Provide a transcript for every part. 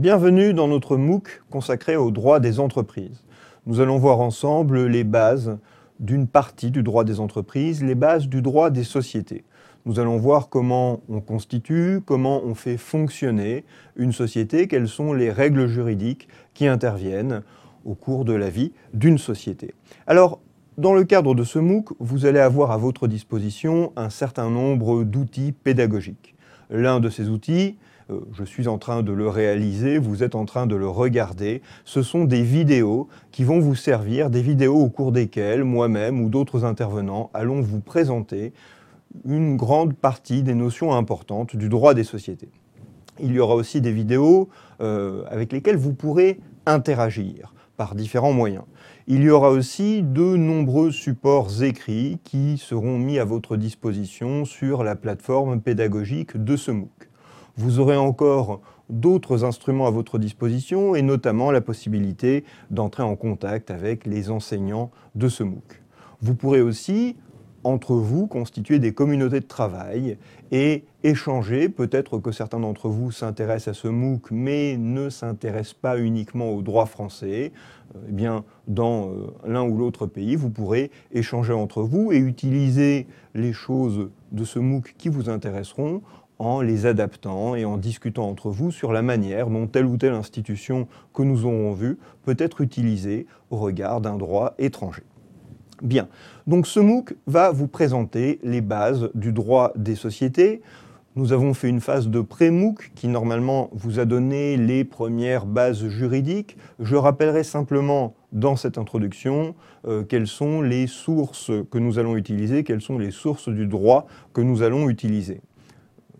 Bienvenue dans notre MOOC consacré au droit des entreprises. Nous allons voir ensemble les bases d'une partie du droit des entreprises, les bases du droit des sociétés. Nous allons voir comment on constitue, comment on fait fonctionner une société, quelles sont les règles juridiques qui interviennent au cours de la vie d'une société. Alors, dans le cadre de ce MOOC, vous allez avoir à votre disposition un certain nombre d'outils pédagogiques. L'un de ces outils, euh, je suis en train de le réaliser, vous êtes en train de le regarder. Ce sont des vidéos qui vont vous servir, des vidéos au cours desquelles moi-même ou d'autres intervenants allons vous présenter une grande partie des notions importantes du droit des sociétés. Il y aura aussi des vidéos euh, avec lesquelles vous pourrez interagir par différents moyens. Il y aura aussi de nombreux supports écrits qui seront mis à votre disposition sur la plateforme pédagogique de ce MOOC. Vous aurez encore d'autres instruments à votre disposition et notamment la possibilité d'entrer en contact avec les enseignants de ce MOOC. Vous pourrez aussi entre vous constituer des communautés de travail et échanger. Peut-être que certains d'entre vous s'intéressent à ce MOOC mais ne s'intéressent pas uniquement au droit français. Eh bien, dans euh, l'un ou l'autre pays, vous pourrez échanger entre vous et utiliser les choses de ce MOOC qui vous intéresseront en les adaptant et en discutant entre vous sur la manière dont telle ou telle institution que nous aurons vue peut être utilisée au regard d'un droit étranger. Bien, donc ce MOOC va vous présenter les bases du droit des sociétés. Nous avons fait une phase de pré-MOOC qui normalement vous a donné les premières bases juridiques. Je rappellerai simplement dans cette introduction euh, quelles sont les sources que nous allons utiliser, quelles sont les sources du droit que nous allons utiliser.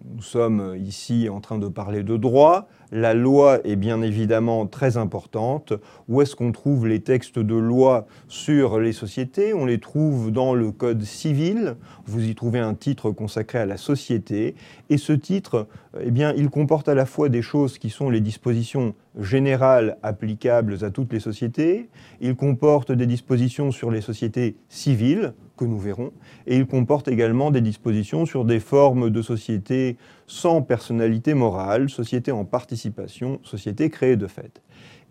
Nous sommes ici en train de parler de droit. La loi est bien évidemment très importante. Où est-ce qu'on trouve les textes de loi sur les sociétés? On les trouve dans le Code civil. Vous y trouvez un titre consacré à la société. Et ce titre, eh bien, il comporte à la fois des choses qui sont les dispositions générales applicables à toutes les sociétés. Il comporte des dispositions sur les sociétés civiles, que nous verrons, et il comporte également des dispositions sur des formes de sociétés sans personnalité morale, sociétés en participation, sociétés créées de fait.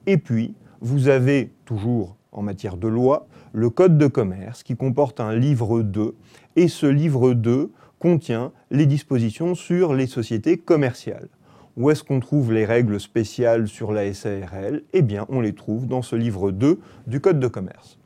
Et puis, vous avez toujours en matière de loi le Code de commerce qui comporte un livre 2, et ce livre 2 contient les dispositions sur les sociétés commerciales. Où est-ce qu'on trouve les règles spéciales sur la SARL Eh bien, on les trouve dans ce livre 2 du Code de commerce.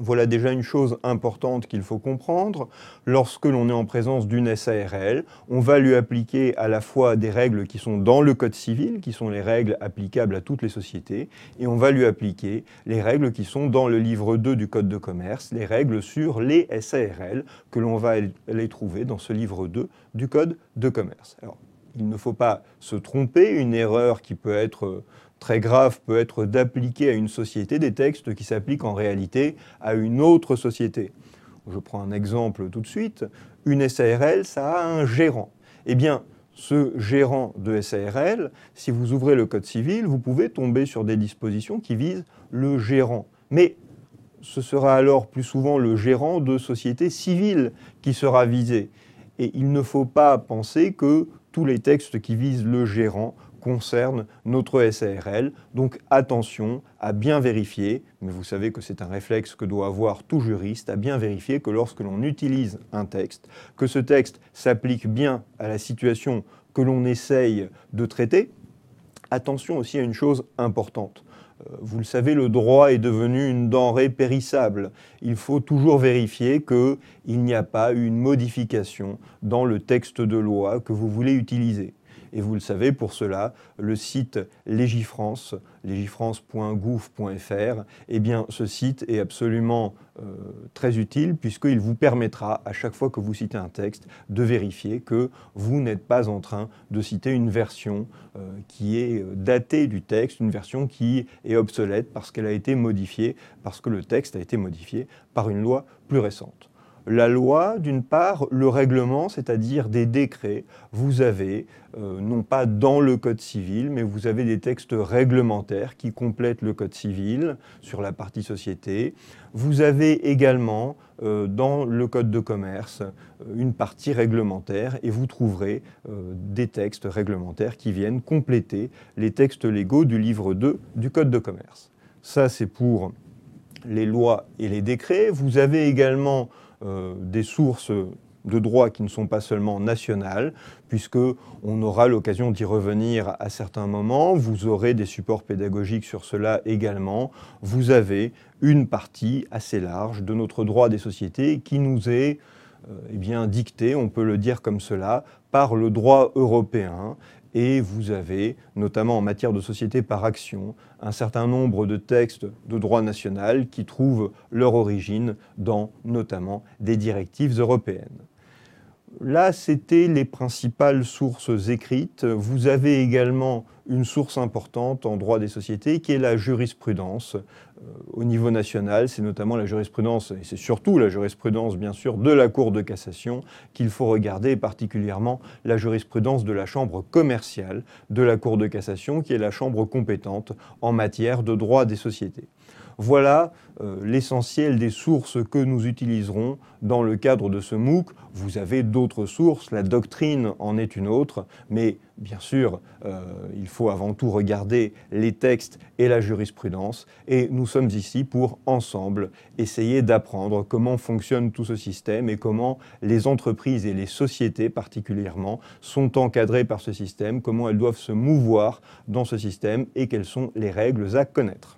Voilà déjà une chose importante qu'il faut comprendre. Lorsque l'on est en présence d'une SARL, on va lui appliquer à la fois des règles qui sont dans le Code civil, qui sont les règles applicables à toutes les sociétés, et on va lui appliquer les règles qui sont dans le livre 2 du Code de commerce, les règles sur les SARL, que l'on va les trouver dans ce livre 2 du Code de commerce. Alors, il ne faut pas se tromper, une erreur qui peut être très grave peut être d'appliquer à une société des textes qui s'appliquent en réalité à une autre société. Je prends un exemple tout de suite. Une SARL, ça a un gérant. Eh bien, ce gérant de SARL, si vous ouvrez le Code civil, vous pouvez tomber sur des dispositions qui visent le gérant. Mais ce sera alors plus souvent le gérant de société civile qui sera visé. Et il ne faut pas penser que tous les textes qui visent le gérant concerne notre SARL. Donc attention à bien vérifier, mais vous savez que c'est un réflexe que doit avoir tout juriste, à bien vérifier que lorsque l'on utilise un texte, que ce texte s'applique bien à la situation que l'on essaye de traiter. Attention aussi à une chose importante. Vous le savez, le droit est devenu une denrée périssable. Il faut toujours vérifier qu'il n'y a pas une modification dans le texte de loi que vous voulez utiliser. Et vous le savez, pour cela, le site Légifrance, légifrance.gouv.fr, eh bien, ce site est absolument euh, très utile puisqu'il vous permettra, à chaque fois que vous citez un texte, de vérifier que vous n'êtes pas en train de citer une version euh, qui est euh, datée du texte, une version qui est obsolète parce qu'elle a été modifiée, parce que le texte a été modifié par une loi plus récente. La loi, d'une part, le règlement, c'est-à-dire des décrets. Vous avez, euh, non pas dans le Code civil, mais vous avez des textes réglementaires qui complètent le Code civil sur la partie société. Vous avez également euh, dans le Code de commerce euh, une partie réglementaire et vous trouverez des textes réglementaires qui viennent compléter les textes légaux du livre 2 du Code de commerce. Ça, c'est pour les lois et les décrets. Vous avez également des sources de droit qui ne sont pas seulement nationales, puisque on aura l'occasion d'y revenir à certains moments. Vous aurez des supports pédagogiques sur cela également. Vous avez une partie assez large de notre droit des sociétés qui nous est euh, eh bien, dictée, on peut le dire comme cela, par le droit européen et vous avez, notamment en matière de société par action, un certain nombre de textes de droit national qui trouvent leur origine dans notamment des directives européennes. Là, c'était les principales sources écrites. Vous avez également une source importante en droit des sociétés qui est la jurisprudence. Au niveau national, c'est notamment la jurisprudence, et c'est surtout la jurisprudence, bien sûr, de la Cour de cassation qu'il faut regarder, particulièrement la jurisprudence de la Chambre commerciale de la Cour de cassation, qui est la chambre compétente en matière de droit des sociétés. Voilà euh, l'essentiel des sources que nous utiliserons dans le cadre de ce MOOC. Vous avez d'autres sources, la doctrine en est une autre, mais bien sûr, euh, il faut avant tout regarder les textes et la jurisprudence. Et nous sommes ici pour, ensemble, essayer d'apprendre comment fonctionne tout ce système et comment les entreprises et les sociétés particulièrement sont encadrées par ce système, comment elles doivent se mouvoir dans ce système et quelles sont les règles à connaître.